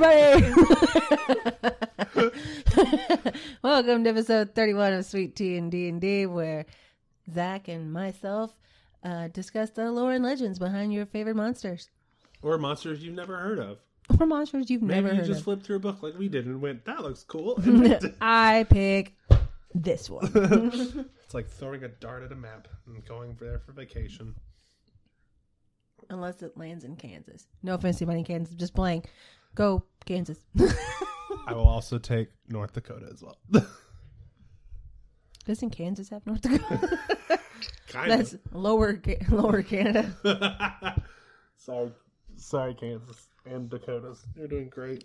everybody. Welcome to episode 31 of Sweet Tea and D&D, where Zach and myself uh, discuss the lore and legends behind your favorite monsters. Or monsters you've never heard of. Or monsters you've Maybe never you heard just of. flipped through a book like we did and went, that looks cool. And I pick this one. it's like throwing a dart at a map and going there for vacation. Unless it lands in Kansas. No offense to anybody in Kansas, just playing. Go, Kansas. I will also take North Dakota as well. Doesn't Kansas have North Dakota? kind That's lower, lower Canada. sorry, sorry, Kansas and Dakotas. You're doing great.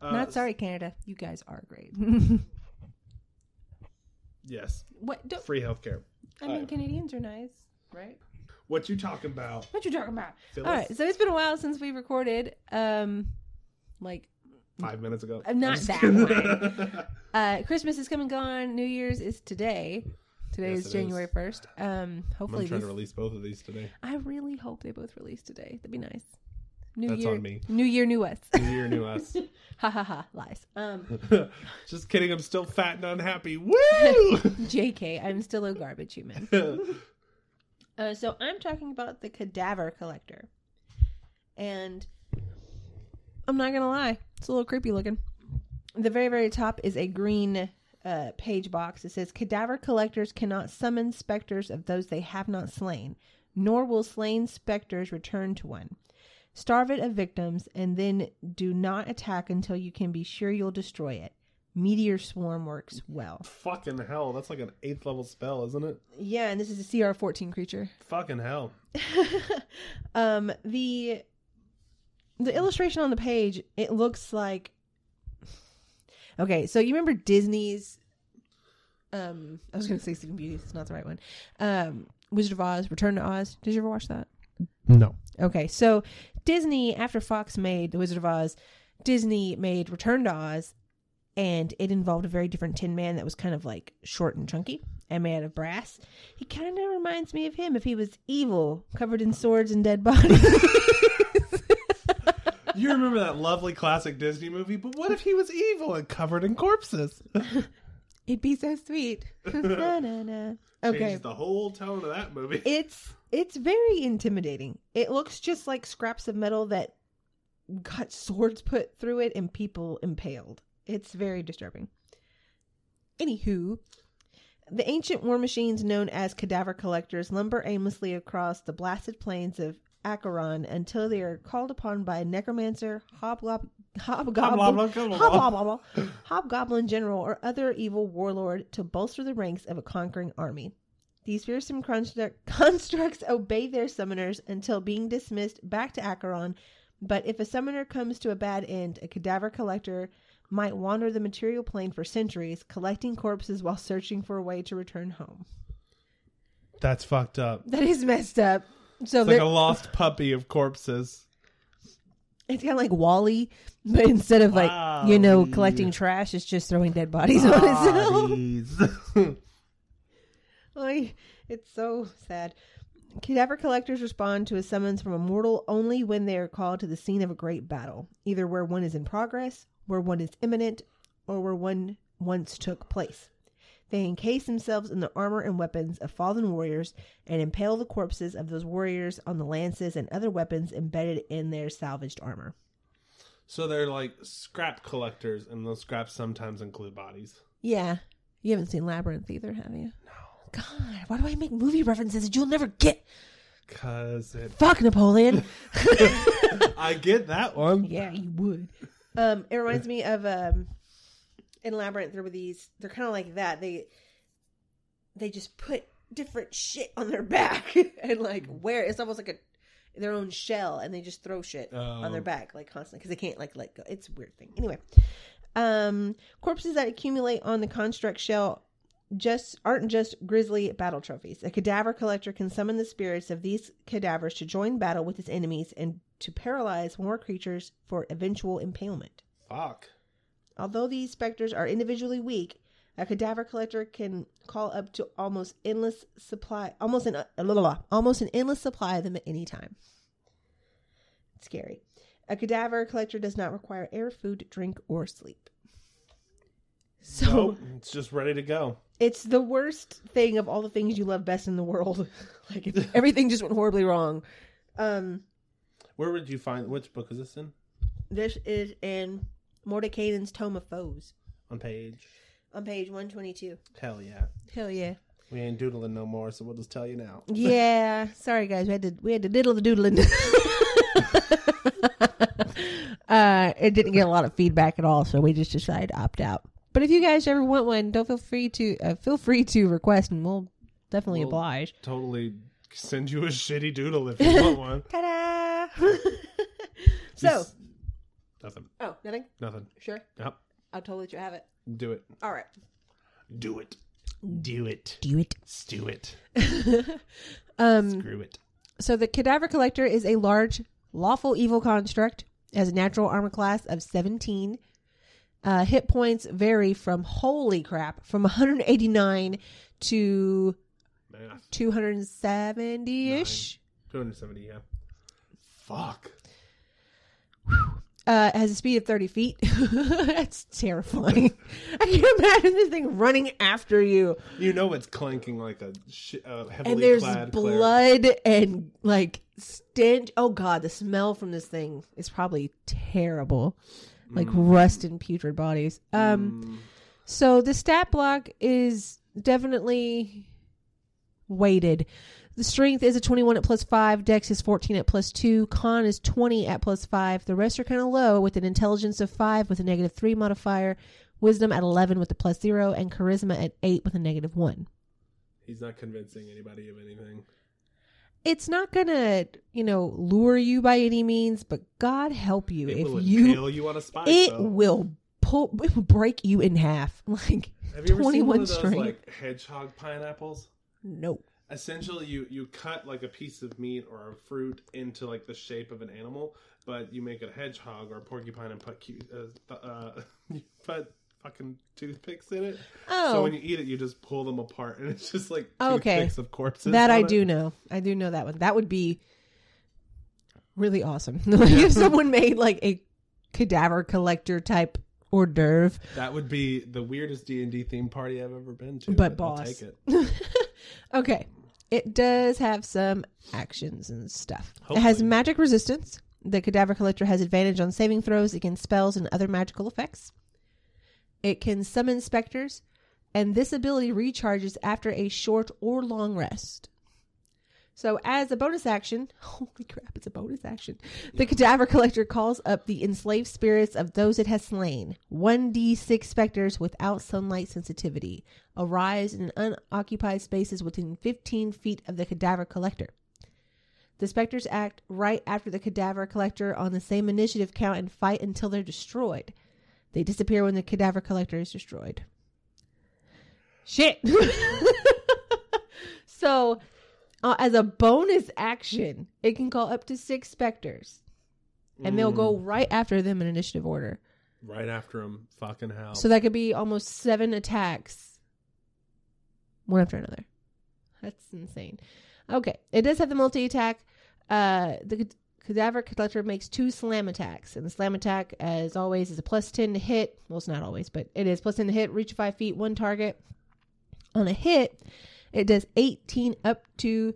Uh, Not sorry, Canada. You guys are great. Yes, what? Don't, free healthcare. I mean, Uh, Canadians are nice, right? What you talking about? What you talking about? Phyllis? All right, so it's been a while since we recorded. Um, like Five minutes ago. I'm not that kidding. uh, Christmas is coming gone. New Year's is today. Today Yes, is January first. Um, I'm hopefully trying these, to release both of these today. I really hope they both release today. That'd be nice. New That's year, on me. New year, new us. New year, new us. ha ha ha. Lies. Um, Just kidding. I'm still fat and unhappy. Woo! Jk. I'm still a garbage human. Uh, so I'm talking about the cadaver collector, and I'm not gonna lie, it's a little creepy looking. The very very top is a green uh, page box. It says cadaver collectors cannot summon specters of those they have not slain, nor will slain specters return to one. Starve it of victims, and then do not attack until you can be sure you'll destroy it. Meteor swarm works well. Fucking hell. That's like an eighth level spell, isn't it? Yeah, and this is a CR 14 creature. Fucking hell. um the the illustration on the page it looks like okay so you remember disney's um i was gonna say sleeping beauty it's not the right one. Um wizard of oz return to oz. Did you ever watch that? No. okay so disney after fox made the wizard of oz disney made return to oz and it involved a very different tin man that was kind of like short and chunky and made out of brass. He kind of reminds me of him if he was evil covered in swords and dead bodies You remember that lovely classic Disney movie, but what if he was evil and covered in corpses? It'd be so sweet. Na, na, na. Okay. Changes the whole tone of that movie. It's it's very intimidating. It looks just like scraps of metal that got swords put through it and people impaled. It's very disturbing. Anywho, the ancient war machines known as cadaver collectors lumber aimlessly across the blasted plains of Acheron until they are called upon by a necromancer, hobgob- hobgoblin, hobgoblin, hobgoblin general, or other evil warlord to bolster the ranks of a conquering army. These fearsome constructs obey their summoners until being dismissed back to Acheron. But if a summoner comes to a bad end, a cadaver collector might wander the material plane for centuries, collecting corpses while searching for a way to return home. That's fucked up. That is messed up. So It's like a lost puppy of corpses. it's kind of like WALL-E, but instead of like you know collecting trash, it's just throwing dead bodies on itself. Bodies. Like, it's so sad. Cadaver collectors respond to a summons from a mortal only when they are called to the scene of a great battle, either where one is in progress, where one is imminent, or where one once took place. They encase themselves in the armor and weapons of fallen warriors and impale the corpses of those warriors on the lances and other weapons embedded in their salvaged armor. so they're like scrap collectors, and those scraps sometimes include bodies. Yeah. You haven't seen Labyrinth either, have you? No. God, why do I make movie references that you'll never get? Cause it, Fuck Napoleon. I get that one. Yeah, you would. Um, it reminds me of um, in Labyrinth. There were these. They're kind of like that. They they just put different shit on their back and like wear. It's almost like a their own shell, and they just throw shit on their Oh. back like constantly because they can't like let go. It's a weird thing. Anyway, um, corpses that accumulate on the construct shell just aren't just grisly battle trophies. A cadaver collector can summon the spirits of these cadavers to join battle with his enemies and to paralyze more creatures for eventual impalement. Fuck. Although these specters are individually weak, a cadaver collector can call up to almost endless supply, almost an uh, blah, blah, blah, almost an endless supply of them at any time. It's scary. A cadaver collector does not require air, food, drink, or sleep. So Nope, it's just ready to go. it's the worst thing of all the things you love best in the world. like everything just went horribly wrong. Um, Where would you find which book is this in? this is in Mordecai's Tome of Foes On page. on page one twenty two. Hell yeah. Hell yeah. We ain't doodling no more, so we'll just tell you now. Yeah, sorry guys, we had to we had to diddle the doodling. uh, it didn't get a lot of feedback at all, so we just decided to opt out. But if you guys ever want one, don't feel free to uh, feel free to request, and we'll definitely We'll- oblige. Totally send you a shitty doodle if you want one. Ta-da! so, nothing. oh, nothing. Nothing. Sure, Yep. I'll totally let you have it. Do it. All right, Do it. Do it. do it. Stew it. um, Screw it. So the cadaver collector is a large, lawful evil construct. It has a natural armor class of 17. Uh, hit points vary from holy crap from 189 to 270 ish. 270, yeah. Fuck. Uh, has a speed of 30 feet. That's terrifying. I can't imagine this thing running after you, You know it's clanking like a shi uh, heavily and there's clad blood and like stench. Oh god, the smell from this thing is probably terrible. Like rust and putrid bodies. Um. Mm, So the stat block is definitely weighted. The strength is a 21 at plus 5, dex is 14 at plus 2, con is 20 at plus 5. The rest are kind of low with an intelligence of 5 with a negative 3 modifier, wisdom at 11 with a plus 0, and charisma at 8 with a negative 1. he's not convincing anybody of anything. It's not going to, you know, lure you by any means, but God help you It if you you on a spike. it though. will pull it will break you in half. Like Have you ever seen 21 one of those strength. like hedgehog pineapples? no. Essentially, you you cut like a piece of meat or a fruit into like the shape of an animal, but you make it a hedgehog or a porcupine and put cute, uh, uh, you put fucking toothpicks in it. Oh. So when you eat it, you just pull them apart, and it's just like Okay. toothpicks of corpses. That I it. do know. I do know that one. That would be really awesome. Like, if someone made like a cadaver collector type hors d'oeuvre, That would be the weirdest D and D themed party I've ever been to. But I'll boss. take it. okay. It does have some actions and stuff. It has magic resistance. The cadaver collector has advantage on saving throws against spells and other magical effects. It can summon specters, and this ability recharges after a short or long rest. So, as a bonus action, holy crap, it's a bonus action. The cadaver collector calls up the enslaved spirits of those it has slain. 1d6 specters without sunlight sensitivity arise in unoccupied spaces within 15 feet of the cadaver collector. The specters act right after the cadaver collector on the same initiative count and fight until they're destroyed. They disappear when the cadaver collector is destroyed. Shit. so, uh, as a bonus action, it can call up to six specters, and they'll go right after them in initiative order. right after them, Fucking hell. So that could be almost seven attacks, one after another. That's insane. Okay, it does have the multi attack. Uh, the cadaver collector makes two slam attacks, and the slam attack, as always, is a plus ten to hit. Well, it's not always, but it is plus ten to hit. Reach five feet, one target. On a hit, it does eighteen up to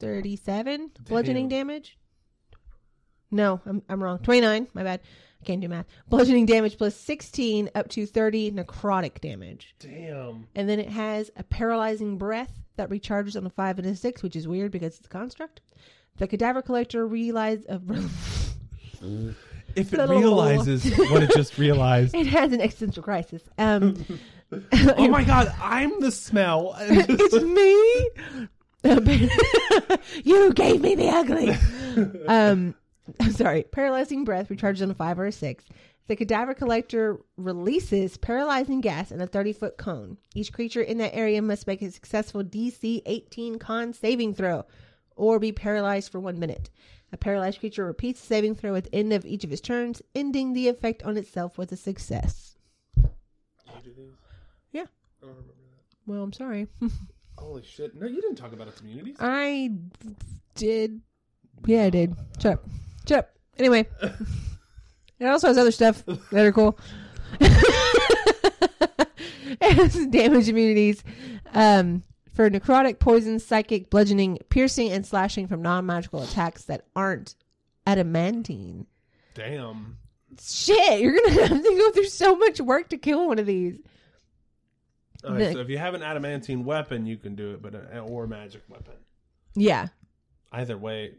thirty-seven bludgeoning damage. No, I'm I'm wrong. Twenty nine. My bad. I can't do math. Bludgeoning damage plus sixteen up to thirty necrotic damage. Damn. And then it has a paralyzing breath that recharges on a five and a six, which is weird because it's a construct. The cadaver collector realizes. uh, If it realizes what it just realized. it has an existential crisis. Um, oh my god, I'm the smell. it's me. you gave me the ugly. um, I'm sorry. Paralyzing breath recharges on a five or a six. The cadaver collector releases paralyzing gas in a 30 foot cone. Each creature in that area must make a successful DC 18 con saving throw or be paralyzed for one minute. A paralyzed creature repeats the saving throw at the end of each of its turns, ending the effect on itself with a success. Yeah. I don't remember that. Well, I'm sorry. Holy shit. No, you didn't talk about a community. I did. Yeah, I did. Shut up. Shut up. Anyway, it also has other stuff that are cool. it has damage immunities um, for necrotic, poison, psychic, bludgeoning, piercing, and slashing from non magical attacks that aren't adamantine. Damn. Shit, you're gonna have to go through so much work to kill one of these. All right, The- so if you have an adamantine weapon, you can do it, but a, or a magic weapon. Yeah. Either way,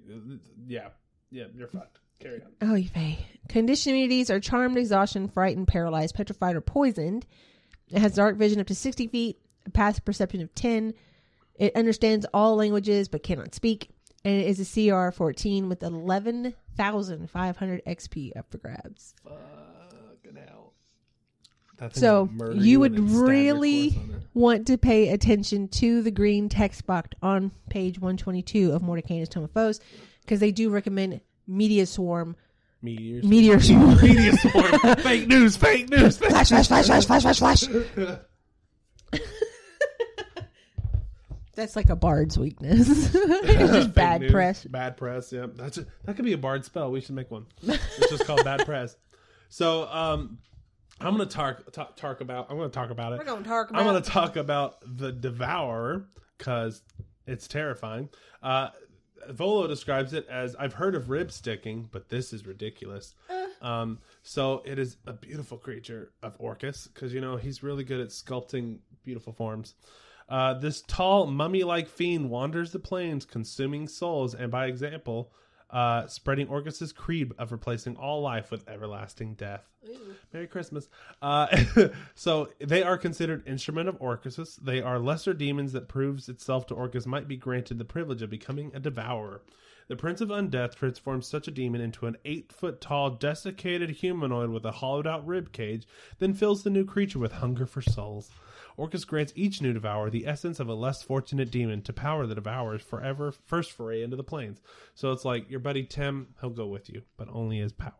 yeah, yeah, you're fucked. Carry on. Oh, you may. Condition immunities are charmed, exhaustion, frightened, paralyzed, petrified, or poisoned. It has dark vision up to 60 feet, a passive perception of 10. It understands all languages but cannot speak. And it is a CR 14 with 11,500 XP up for grabs. Fucking hell. That thing's So you would then stab your really corpse on it. want to pay attention to the green text box on page 122 of Mordecai's Tome of Foes because they do recommend Media Swarm. meteors. Meteor Swarm. Media swarm. fake news. Fake news. Fake flash, flash, flash, flash, flash, flash, flash. That's like a bard's weakness. it's just bad news, press. Bad press. Yeah, that's a, that could be a bard spell. We should make one. It's just called bad press. So, um, I'm gonna talk talk, talk about. I'm gonna talk about it. We're gonna talk About I'm gonna talk about the Devourer because it's terrifying. Uh, Volo describes it as I've heard of rib sticking, but this is ridiculous. Um, so it is a beautiful creature of Orcus because you know he's really good at sculpting beautiful forms. Uh, this tall mummy-like fiend wanders the plains, consuming souls, and by example, uh, spreading Orcus's creed of replacing all life with everlasting death. Merry Christmas. Uh, so they are considered instrument of Orcus. They are lesser demons that proves itself to Orcus might be granted the privilege of becoming a devourer. The Prince of Undeath transforms such a demon into an eight foot tall, desiccated humanoid with a hollowed out rib cage, then fills the new creature with hunger for souls. Orcus grants each new devourer the essence of a less fortunate demon to power the devourer's forever first foray into the plains. So it's like your buddy Tim, he'll go with you, but only as power.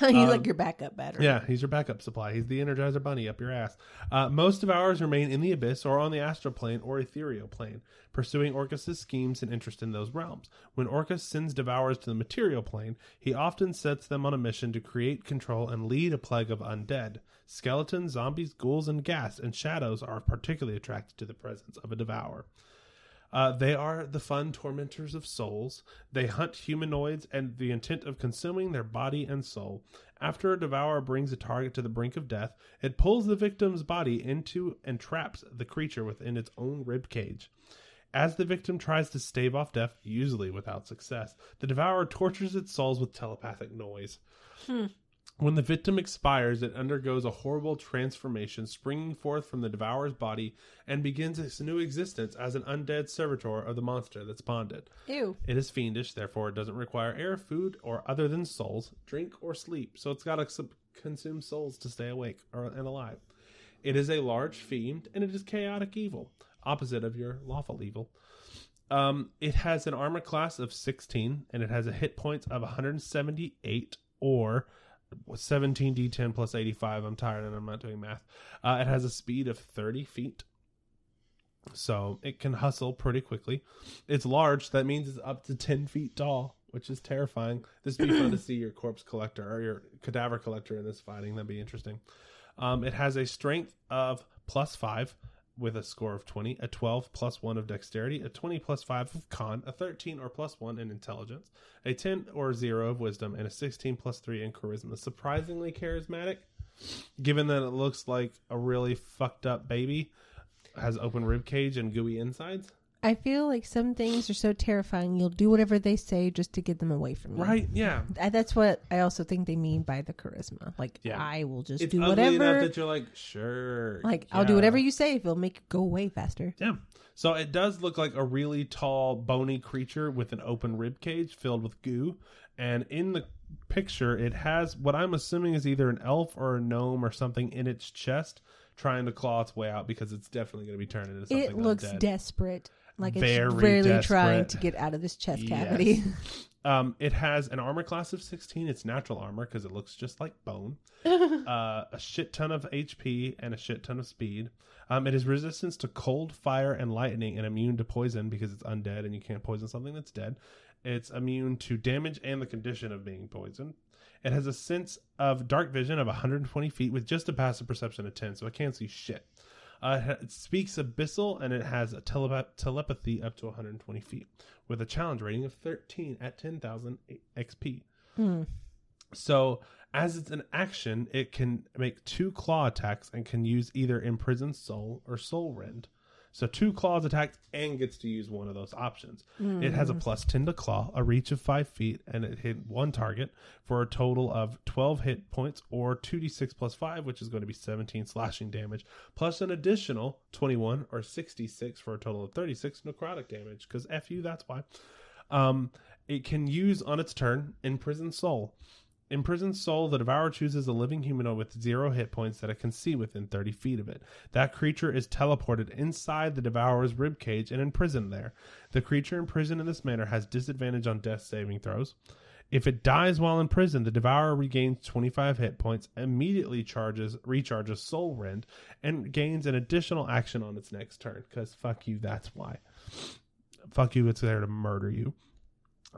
He's Um, like your backup battery. Yeah, he's your backup supply. He's the Energizer Bunny up your ass. Uh, most of ours remain in the abyss or on the astral plane or ethereal plane, pursuing Orcus's schemes and interest in those realms. When Orcus sends devourers to the material plane, he often sets them on a mission to create, control, and lead a plague of undead. Skeletons, zombies, ghouls, and ghast and shadows are particularly attracted to the presence of a devourer. Uh, they are the fun tormentors of souls. They hunt humanoids and the intent of consuming their body and soul. After a devourer brings a target to the brink of death, it pulls the victim's body into and traps the creature within its own rib cage. As the victim tries to stave off death, usually without success, the devourer tortures its souls with telepathic noise. When the victim expires, it undergoes a horrible transformation, springing forth from the devourer's body and begins its new existence as an undead servitor of the monster that spawned it. Ew. It is fiendish, therefore it doesn't require air, food, or other than souls, drink, or sleep. So it's got to sub- consume souls to stay awake or and alive. It is a large fiend, and it is chaotic evil, opposite of your lawful evil. Um, it has an armor class of 16, and it has a hit points of 178 or 17d10 plus 85. I'm tired and I'm not doing math. Uh, it has a speed of 30 feet. So it can hustle pretty quickly. It's large. That means it's up to 10 feet tall, which is terrifying. This would be fun to see your corpse collector or your cadaver collector in this fighting. That'd be interesting. Um, it has a strength of plus 5 with a score of 20, a 12 plus 1 of dexterity, a 20 plus 5 of con, a 13 or plus 1 in intelligence, a 10 or 0 of wisdom, and a 16 plus 3 in charisma. Surprisingly charismatic, given that it looks like a really fucked up baby, has open rib cage and gooey insides. I feel like some things are so terrifying you'll do whatever they say just to get them away from you. Right? Yeah. Th- That's what I also think they mean by the charisma. Like Yeah. I will just It's do ugly enough whatever. that you're like, sure. Like I'll do yeah. whatever you say if it'll make it go away faster. Yeah. So it does look like a really tall, bony creature with an open rib cage filled with goo. And in the picture, it has what I'm assuming is either an elf or a gnome or something in its chest trying to claw its way out because it's definitely going to be turned into something It looks undead. desperate. Like it's Very really desperate. trying to get out of this chest Yes. cavity. Um, it has an armor class of 16. It's natural armor because it looks just like bone. uh, a shit ton of HP and a shit ton of speed. Um, it is resistance to cold, fire, and lightning, and immune to poison because it's undead and you can't poison something that's dead. It's immune to damage and the condition of being poisoned. It has a sense of dark vision of 120 feet with just a passive perception of 10, so it can't see shit. Uh, it speaks abyssal and it has a telepa- telepathy up to 120 feet with a challenge rating of 13 at 10,000 XP. Hmm. So, as it's an action, it can make two claw attacks and can use either Imprisoned Soul or Soul Rend. So, two claws attacks and gets to use one of those options. It has a plus 10 to claw, a reach of 5 feet, and it hit one target for a total of 12 hit points or 2d6 plus 5, which is going to be 17 slashing damage, plus an additional 21 or 66 for a total of 36 necrotic damage. Because F you, that's why. Um, it can use on its turn Imprisoned Soul. Imprisoned Soul, the Devourer chooses a living humanoid with zero hit points that it can see within 30 feet of it. That creature is teleported inside the Devourer's ribcage and imprisoned there. The creature imprisoned in this manner has disadvantage on death saving throws. If it dies while in prison, the Devourer regains 25 hit points, immediately charges recharges Soul Rend, and gains an additional action on its next turn. Because fuck you, that's why. Fuck you, it's there to murder you.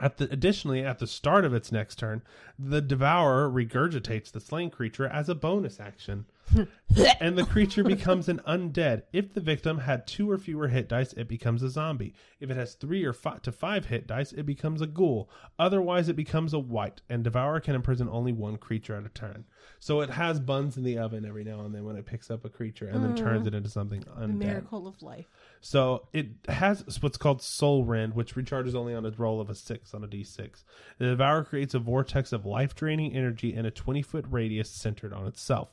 At the, additionally, at the start of its next turn, the devourer regurgitates the slain creature as a bonus action, and the creature becomes an undead. If the victim had two or fewer hit dice, it becomes a zombie. If it has three or five to five hit dice, it becomes a ghoul. Otherwise, it becomes a wight, and devourer can imprison only one creature at a turn. So it has buns in the oven every now and then when it picks up a creature and then turns mm. it into something The undead. miracle of life. So it has what's called Soul Rend, which recharges only on a roll of a six on a d6. The Devourer creates a vortex of life draining energy in a 20 foot radius centered on itself.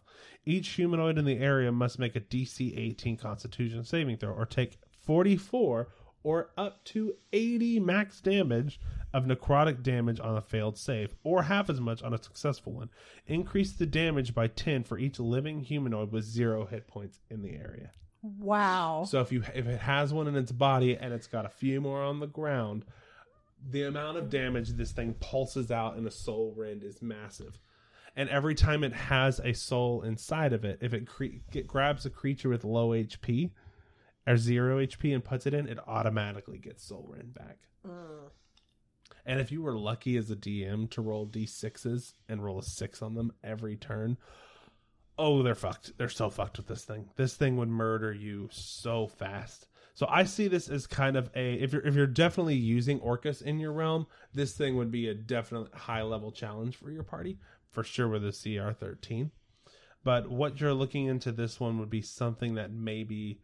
Each humanoid in the area must make a DC 18 Constitution saving throw or take 44 or up to 80 max damage of necrotic damage on a failed save, or half as much on a successful one. Increase the damage by 10 for each living humanoid with zero hit points in the area. Wow. So if you if it has one in its body and it's got a few more on the ground, the amount of damage this thing pulses out in a soul rend is massive. And every time it has a soul inside of it, if it cre- get, grabs a creature with low HP or zero HP and puts it in, it automatically gets soul rend back. Mm. And if you were lucky as a DM to roll d6s and roll a six on them every turn, oh, they're fucked. They're so fucked with this thing. This thing would murder you so fast. So I see this as kind of a if you're if you're definitely using Orcus in your realm, this thing would be a definite high level challenge for your party for sure with a CR thirteen. But what you're looking into this one would be something that maybe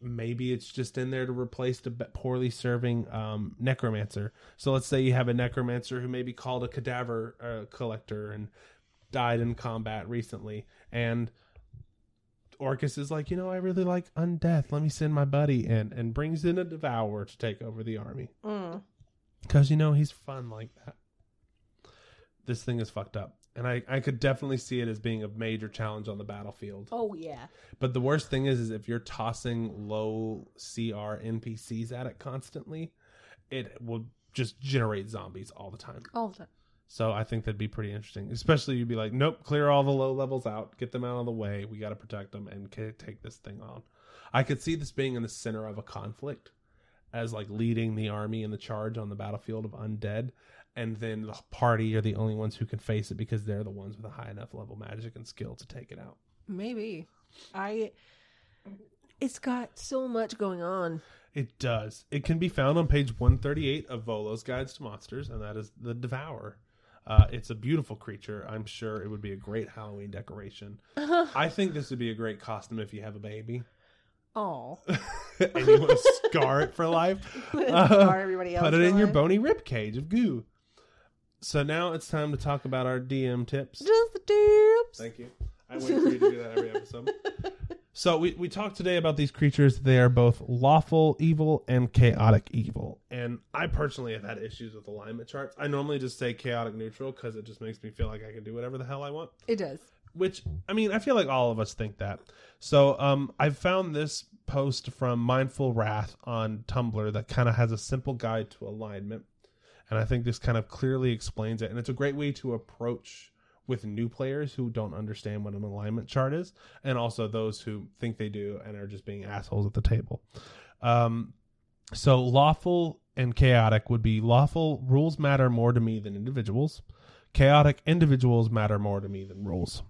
maybe it's just in there to replace the poorly serving um, necromancer. So let's say you have a necromancer who maybe called a cadaver uh, collector and died in combat recently, and Orcus is like, you know, I really like undeath. Let me send my buddy in, and brings in a devourer to take over the army Mm. because you know he's fun like that. This thing is fucked up. And I, I could definitely see it as being a major challenge on the battlefield. Oh yeah. But the worst thing is, is if you're tossing low CR NPCs at it constantly, it will just generate zombies all the time. All the time. So I think that'd be pretty interesting. Especially you'd be like, nope, clear all the low levels out, get them out of the way. We got to protect them and take this thing on. I could see this being in the center of a conflict, as like leading the army in the charge on the battlefield of undead, and then the party are the only ones who can face it because they're the ones with a high enough level magic and skill to take it out. Maybe. I. It's got so much going on. It does. It can be found on page 138 of Volo's Guides to Monsters, and that is the Devourer. Uh, it's a beautiful creature. I'm sure it would be a great Halloween decoration. I think this would be a great costume if you have a baby Oh. and you want to scar it for life. Scar everybody else. Put it in your life. bony rib cage of goo. So now it's time to talk about our DM tips. Just the tips. Thank you. I wait for you to do that every episode. So we, we talked today about these creatures. They are both lawful evil and chaotic evil. And I personally have had issues with alignment charts. I normally just say chaotic neutral because it just makes me feel like I can do whatever the hell I want. It does. Which I mean, I feel like all of us think that. So um, I found this post from Mindful Wrath on Tumblr that kind of has a simple guide to alignment. And I think this kind of clearly explains it. And it's a great way to approach with new players who don't understand what an alignment chart is, and also those who think they do and are just being assholes at the table. Um, so lawful and chaotic would be lawful rules matter more to me than individuals. Chaotic individuals matter more to me than rules.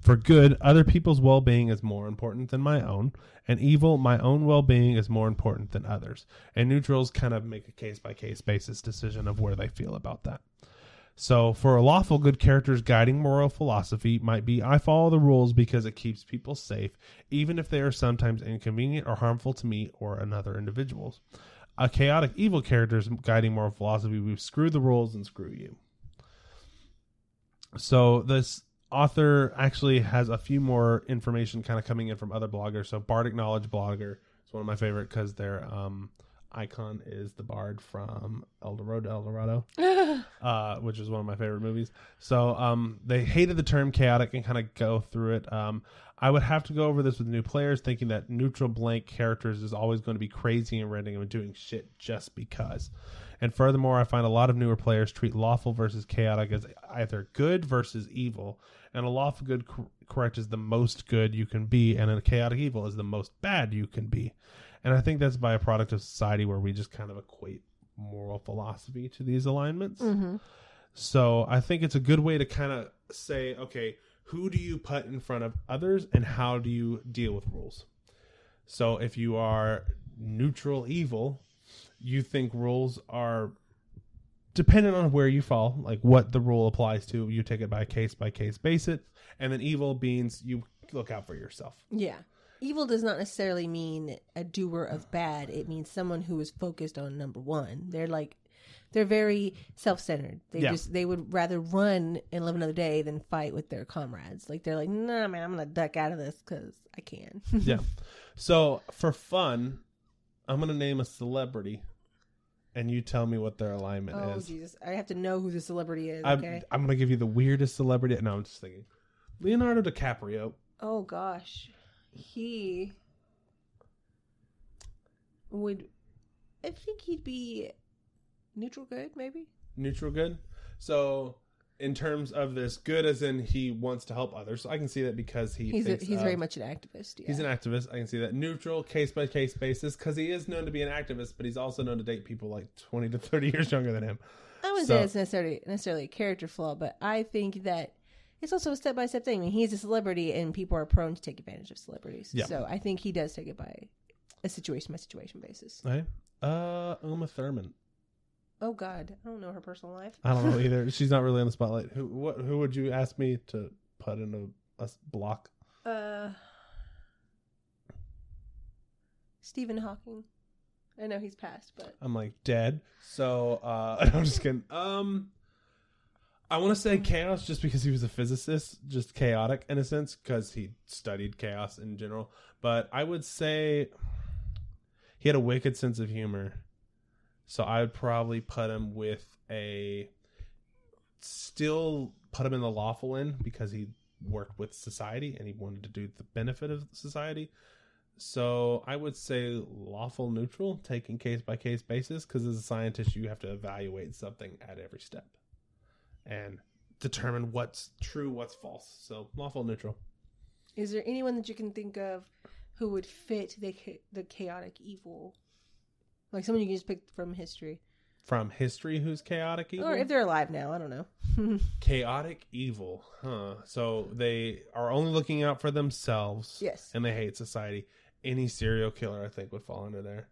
For good, other people's well being is more important than my own, and evil, my own well being is more important than others. And neutrals kind of make a case by case basis decision of where they feel about that. So, for a lawful good character's guiding moral philosophy might be I follow the rules because it keeps people safe, even if they are sometimes inconvenient or harmful to me or another individuals. A chaotic evil character's guiding moral philosophy would be screw the rules and screw you. So, this author actually has a few more information kind of coming in from other bloggers. So, Bardic Knowledge Blogger is one of my favorite because they're um, icon is the bard from El Dorado, El Dorado, uh, which is one of my favorite movies. So um, they hated the term chaotic and kind of go through it. Um, I would have to go over this with new players, thinking that neutral blank characters is always going to be crazy and random and doing shit just because. And furthermore, I find a lot of newer players treat lawful versus chaotic as either good versus evil, and a lawful good correct is the most good you can be, and a chaotic evil is the most bad you can be. And I think that's by a product of society where we just kind of equate moral philosophy to these alignments. Mm-hmm. So I think it's a good way to kind of say, okay, who do you put in front of others and how do you deal with rules? So if you are neutral evil, you think rules are dependent on where you fall, like what the rule applies to, you take it by case by case basis. And then evil means you look out for yourself. Yeah evil does not necessarily mean a doer of bad. It means someone who is focused on number one. They're like they're very self-centered. They yeah. just they would rather run and live another day than fight with their comrades. Like they're like, nah, man, I'm gonna duck out of this because I can. yeah. So for fun, I'm gonna name a celebrity, and you tell me what their alignment oh, is. Oh Jesus, I have to know who the celebrity is. I'm, okay. I'm gonna give you the weirdest celebrity. No, I'm just thinking. Leonardo DiCaprio. Oh gosh he would I think he'd be neutral good, maybe? Neutral good. So in terms of this good as in he wants to help others. So I can see that because he he's a, he's of, very much an activist. Yeah. He's an activist. I can see that neutral case by case basis because he is known to be an activist, but he's also known to date people like twenty to thirty years younger than him. I wouldn't so, say it's necessarily necessarily a character flaw, but I think that it's also a step by step thing. I mean, he's a celebrity, and people are prone to take advantage of celebrities. Yeah. So I think he does take it by a situation by situation basis. Right. uh, Uma Thurman. Oh God, I don't know her personal life. I don't know either. She's not really in the spotlight. Who what? Who would you ask me to put in a, a block? Uh, Stephen Hawking. I know he's passed, but I'm like dead. So uh, I'm just kidding. Um, I want to say chaos just because he was a physicist, just chaotic in a sense because he studied chaos in general. But I would say he had a wicked sense of humor. So I would probably put him with a still put him in the lawful end because he worked with society and he wanted to do the benefit of society. So I would say lawful neutral, taking case by case basis, because as a scientist you have to evaluate something at every step and determine what's true, what's false. So lawful neutral. Is there anyone that you can think of who would fit the the chaotic evil? Like someone you can just pick from history. From history, who's chaotic evil? Or if they're alive now, I don't know. chaotic evil, huh? So they are only looking out for themselves. Yes. And they hate society. Any serial killer, I think, would fall into there.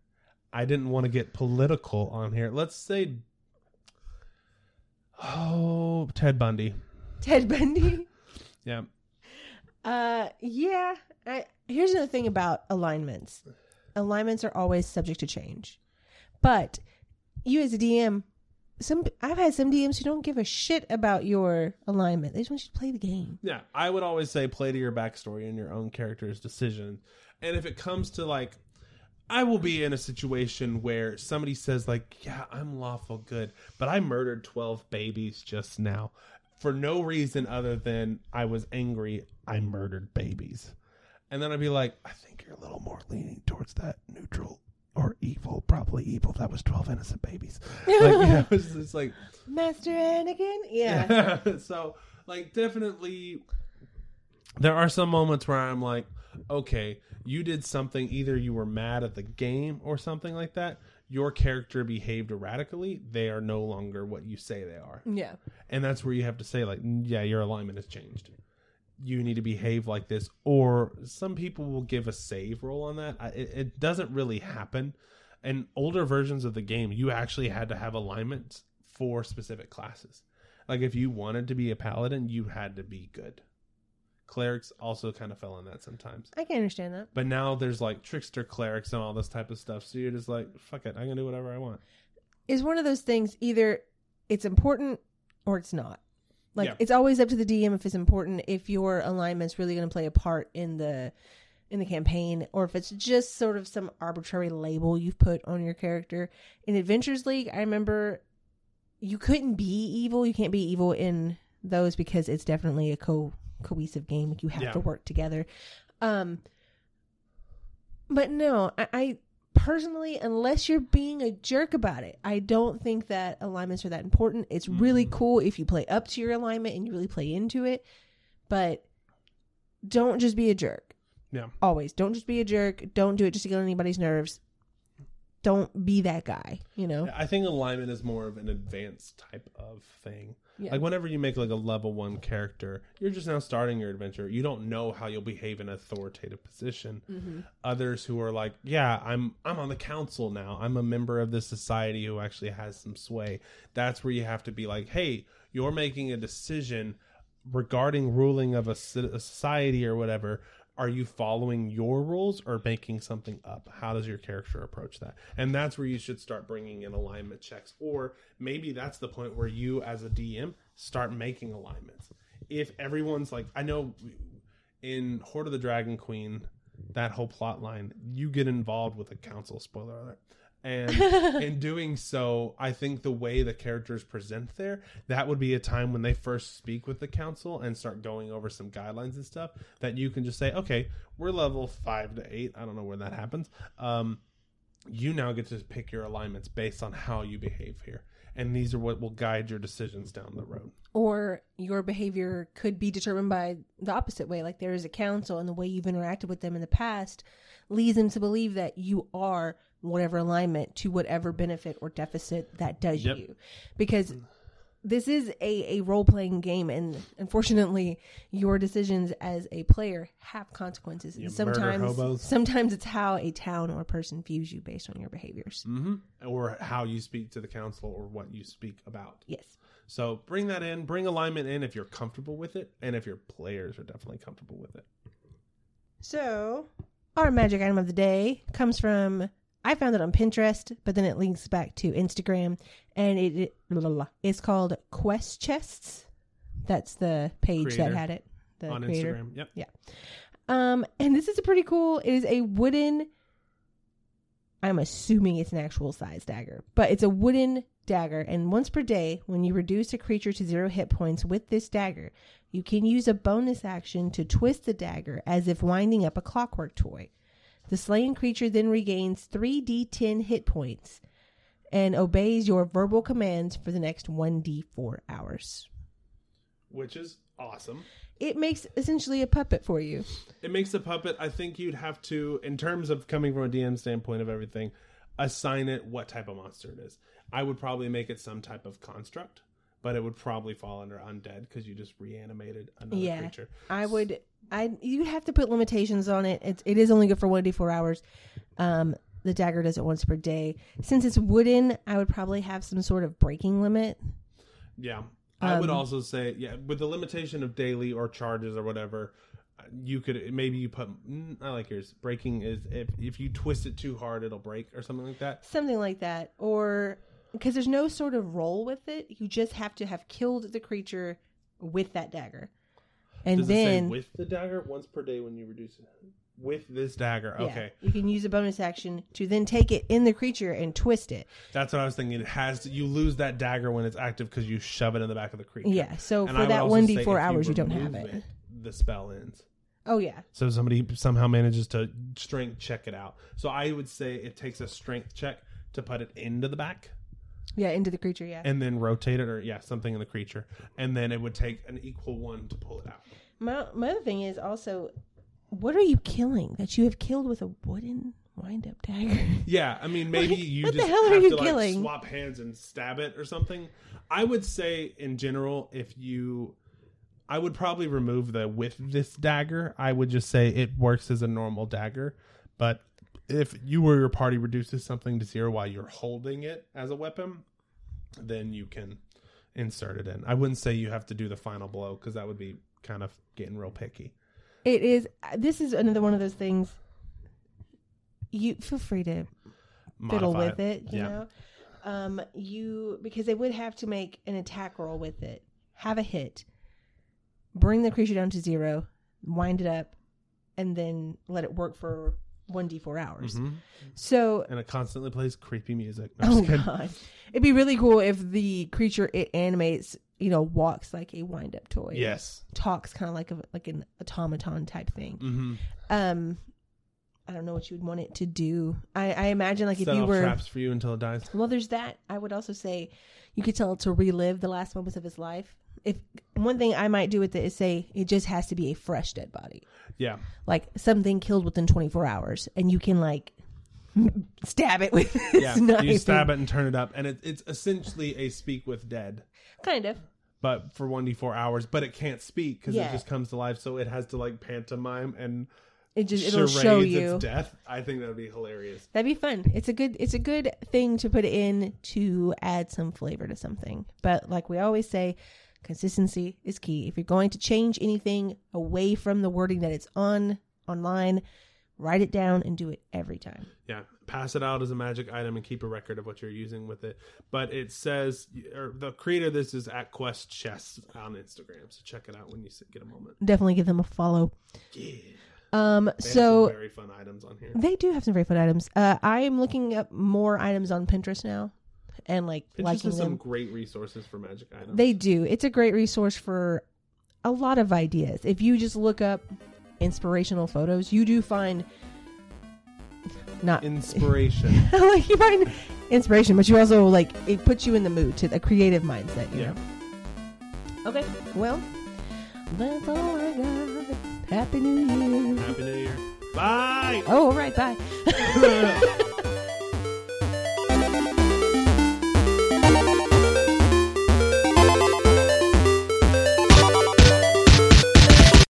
I didn't want to get political on here. Let's say Oh, Ted Bundy. Ted Bundy. yeah. Uh, yeah. I, here's another thing about alignments. Alignments are always subject to change, but you as a DM, some I've had some DMs who don't give a shit about your alignment. They just want you to play the game. Yeah, I would always say play to your backstory and your own character's decision. And if it comes to like I will be in a situation where somebody says like, "Yeah, I'm lawful good, but I murdered 12 babies just now for no reason other than I was angry I murdered babies." And then I'd be like, "I think you're a little more leaning towards that neutral or evil, probably evil. That was twelve innocent babies. Like, yeah, it was just like Master Anakin. Yeah. so like definitely there are some moments where I'm like, okay, you did something either you were mad at the game or something like that. Your character behaved erratically. They are no longer what you say they are. yeah. And that's where you have to say like, yeah, your alignment has changed. You need to behave like this or some people will give a save roll on that. I, it, it doesn't really happen. In older versions of the game, you actually had to have alignments for specific classes. Like if you wanted to be a paladin, you had to be good. Clerics also kind of fell in that sometimes. I can understand that. But now there's like trickster clerics and all this type of stuff. So you're just like, fuck it, I'm gonna do whatever I want. Is one of those things either it's important or it's not. Like Yeah. it's always up to the DM if it's important, if your alignment's really going to play a part in the in the campaign, or if it's just sort of some arbitrary label you've put on your character. In Adventures League, I remember you couldn't be evil. You can't be evil in those because it's definitely a co cohesive game. Like you have Yeah. to work together. Um, but no, I, I personally, unless you're being a jerk about it, I don't think that alignments are that important. It's really Mhm. cool if you play up to your alignment and you really play into it, but don't just be a jerk. Yeah. Always. Don't just be a jerk. Don't do it just to get on anybody's nerves. Don't be that guy, you know? I think alignment is more of an advanced type of thing. Yeah. Like whenever you make like a level one character, you're just now starting your adventure. You don't know how you'll behave in an authoritative position. Mm-hmm. Others who are like, yeah, I'm I'm on the council now. I'm a member of this society who actually has some sway. That's where you have to be like, hey, you're making a decision regarding ruling of a, a society or whatever. Are you following your rules or making something up? How does your character approach that? And that's where you should start bringing in alignment checks. Or maybe that's the point where you, as a DM, start making alignments. If everyone's like, I know in Hoard of the Dragon Queen, that whole plot line, you get involved with a council, spoiler alert. And in doing so, I think the way the characters present there, that would be a time when they first speak with the council and start going over some guidelines and stuff that you can just say, okay, we're level five to eight. I don't know where that happens. Um, you now get to pick your alignments based on how you behave here. And these are what will guide your decisions down the road. or your behavior could be determined by the opposite way like there is a council and the way you've interacted with them in the past leads them to believe that you are whatever alignment to whatever benefit or deficit that does Yep. you because this is a, a role-playing game and unfortunately your decisions as a player have consequences You and sometimes sometimes it's how a town or person views you based on your behaviors Mm-hmm. Or how you speak to the council or what you speak about. yes So bring that in, bring alignment in if you're comfortable with it, and if your players are definitely comfortable with it. So, our magic item of the day comes from I found it on Pinterest, but then it links back to Instagram, and it, it blah, blah, it's called Quest Chests. That's the page Creator. that had it. The on creator. Instagram. Yep. Yeah. Um, and this is a pretty cool. It is a wooden. I'm assuming it's an actual size dagger, but it's a wooden dagger. And once per day, when you reduce a creature to zero hit points with this dagger, you can use a bonus action to twist the dagger as if winding up a clockwork toy. The slain creature then regains 3d10 hit points and obeys your verbal commands for the next 1d4 hours. Which is awesome. It makes essentially a puppet for you. It makes a puppet. I think you'd have to, in terms of coming from a DM standpoint of everything, assign it what type of monster it is. I would probably make it some type of construct, but it would probably fall under undead because you just reanimated another Yeah. creature. I would. I you have to put limitations on it. It's it is only good for one to four hours. Um, the dagger does it once per day. Since it's wooden, I would probably have some sort of breaking limit. Yeah. I would Um, also say, yeah, with the limitation of daily or charges or whatever, uh, you could maybe you put. mm, I like yours. Breaking is if if you twist it too hard, it'll break or something like that. something like that or because there's no sort of roll with it you just have to have killed the creature with that dagger and Does it say then with the dagger once per day when you reduce it? With this dagger, yeah, okay. you can use a bonus action to then take it in the creature and twist it That's what I was thinking. It has to, you lose that dagger when it's active because you shove it in the back of the creature. yeah so And I for would that also say 1d4 hours you don't have remove it The spell ends. Oh yeah. So somebody somehow manages to strength check it out. So I would say it takes a strength check to put it into the back Yeah, into the creature, yeah. and then rotate it or yeah, something in the creature. And then it would take an equal one to pull it out. My my other thing is also what are you killing that you have killed with a wooden wind up dagger? Yeah, I mean maybe Like, you what the just hell are have you to like killing? swap hands and stab it or something. I would say in general if you I would probably remove the with this dagger. I would just say it works as a normal dagger, but if you or your party reduces something to zero while you're holding it as a weapon, then you can insert it in. I wouldn't say you have to do the final blow because that would be kind of getting real picky. It is this is another one of those things you feel free to fiddle Modify with it, you Yeah. know. Um you because they would have to make an attack roll with it. Have a hit. Bring the creature down to zero, wind it up, and then let it work for 1d4 hours. Mhm. So And it constantly plays creepy music. No, Oh god. It'd be really cool if the creature it animates, you know, walks like a wind up toy. Yes. Talks kind of like a like an automaton type thing. Mm-hmm. Um I don't know what you would want it to do. I, I imagine like Set if you were traps for you until it dies. well, there's that. I would also say you could tell it to relive the last moments of his life. If one thing I might do with it is say it just has to be a fresh dead body, Yeah. like something killed within 24 hours, and you can like stab it with this Yeah. knife. You stab it and turn it up, and it, it's essentially a speak with dead, kind of. but for one d four hours. But it can't speak because Yeah. it just comes to life, so it has to like pantomime and It just it'll show you. its death. I think that would be hilarious. That'd be fun. It's a good it's a good thing to put in to add some flavor to something. But like we always say, consistency is key. If you're going to change anything away from the wording that it's on online, write it down and do it every time. Yeah, pass it out as a magic item and keep a record of what you're using with it. But it says, or the creator of this is at Quest Chess on Instagram, so check it out when you get a moment. Definitely give them a follow. Yeah, Um they have so very fun items on here. they do have some very fun items. Uh I am looking up more items on Pinterest now and like Pinterest liking has some great resources for magic items. They do. It's a great resource for a lot of ideas. If you just look up inspirational photos, you do find not inspiration. like you find inspiration, but you also like it puts you in the mood to a creative mindset. You Yeah. know? Okay. Well, that's all I got. Happy New Year. Happy New Year. Bye. Oh, all right. Bye.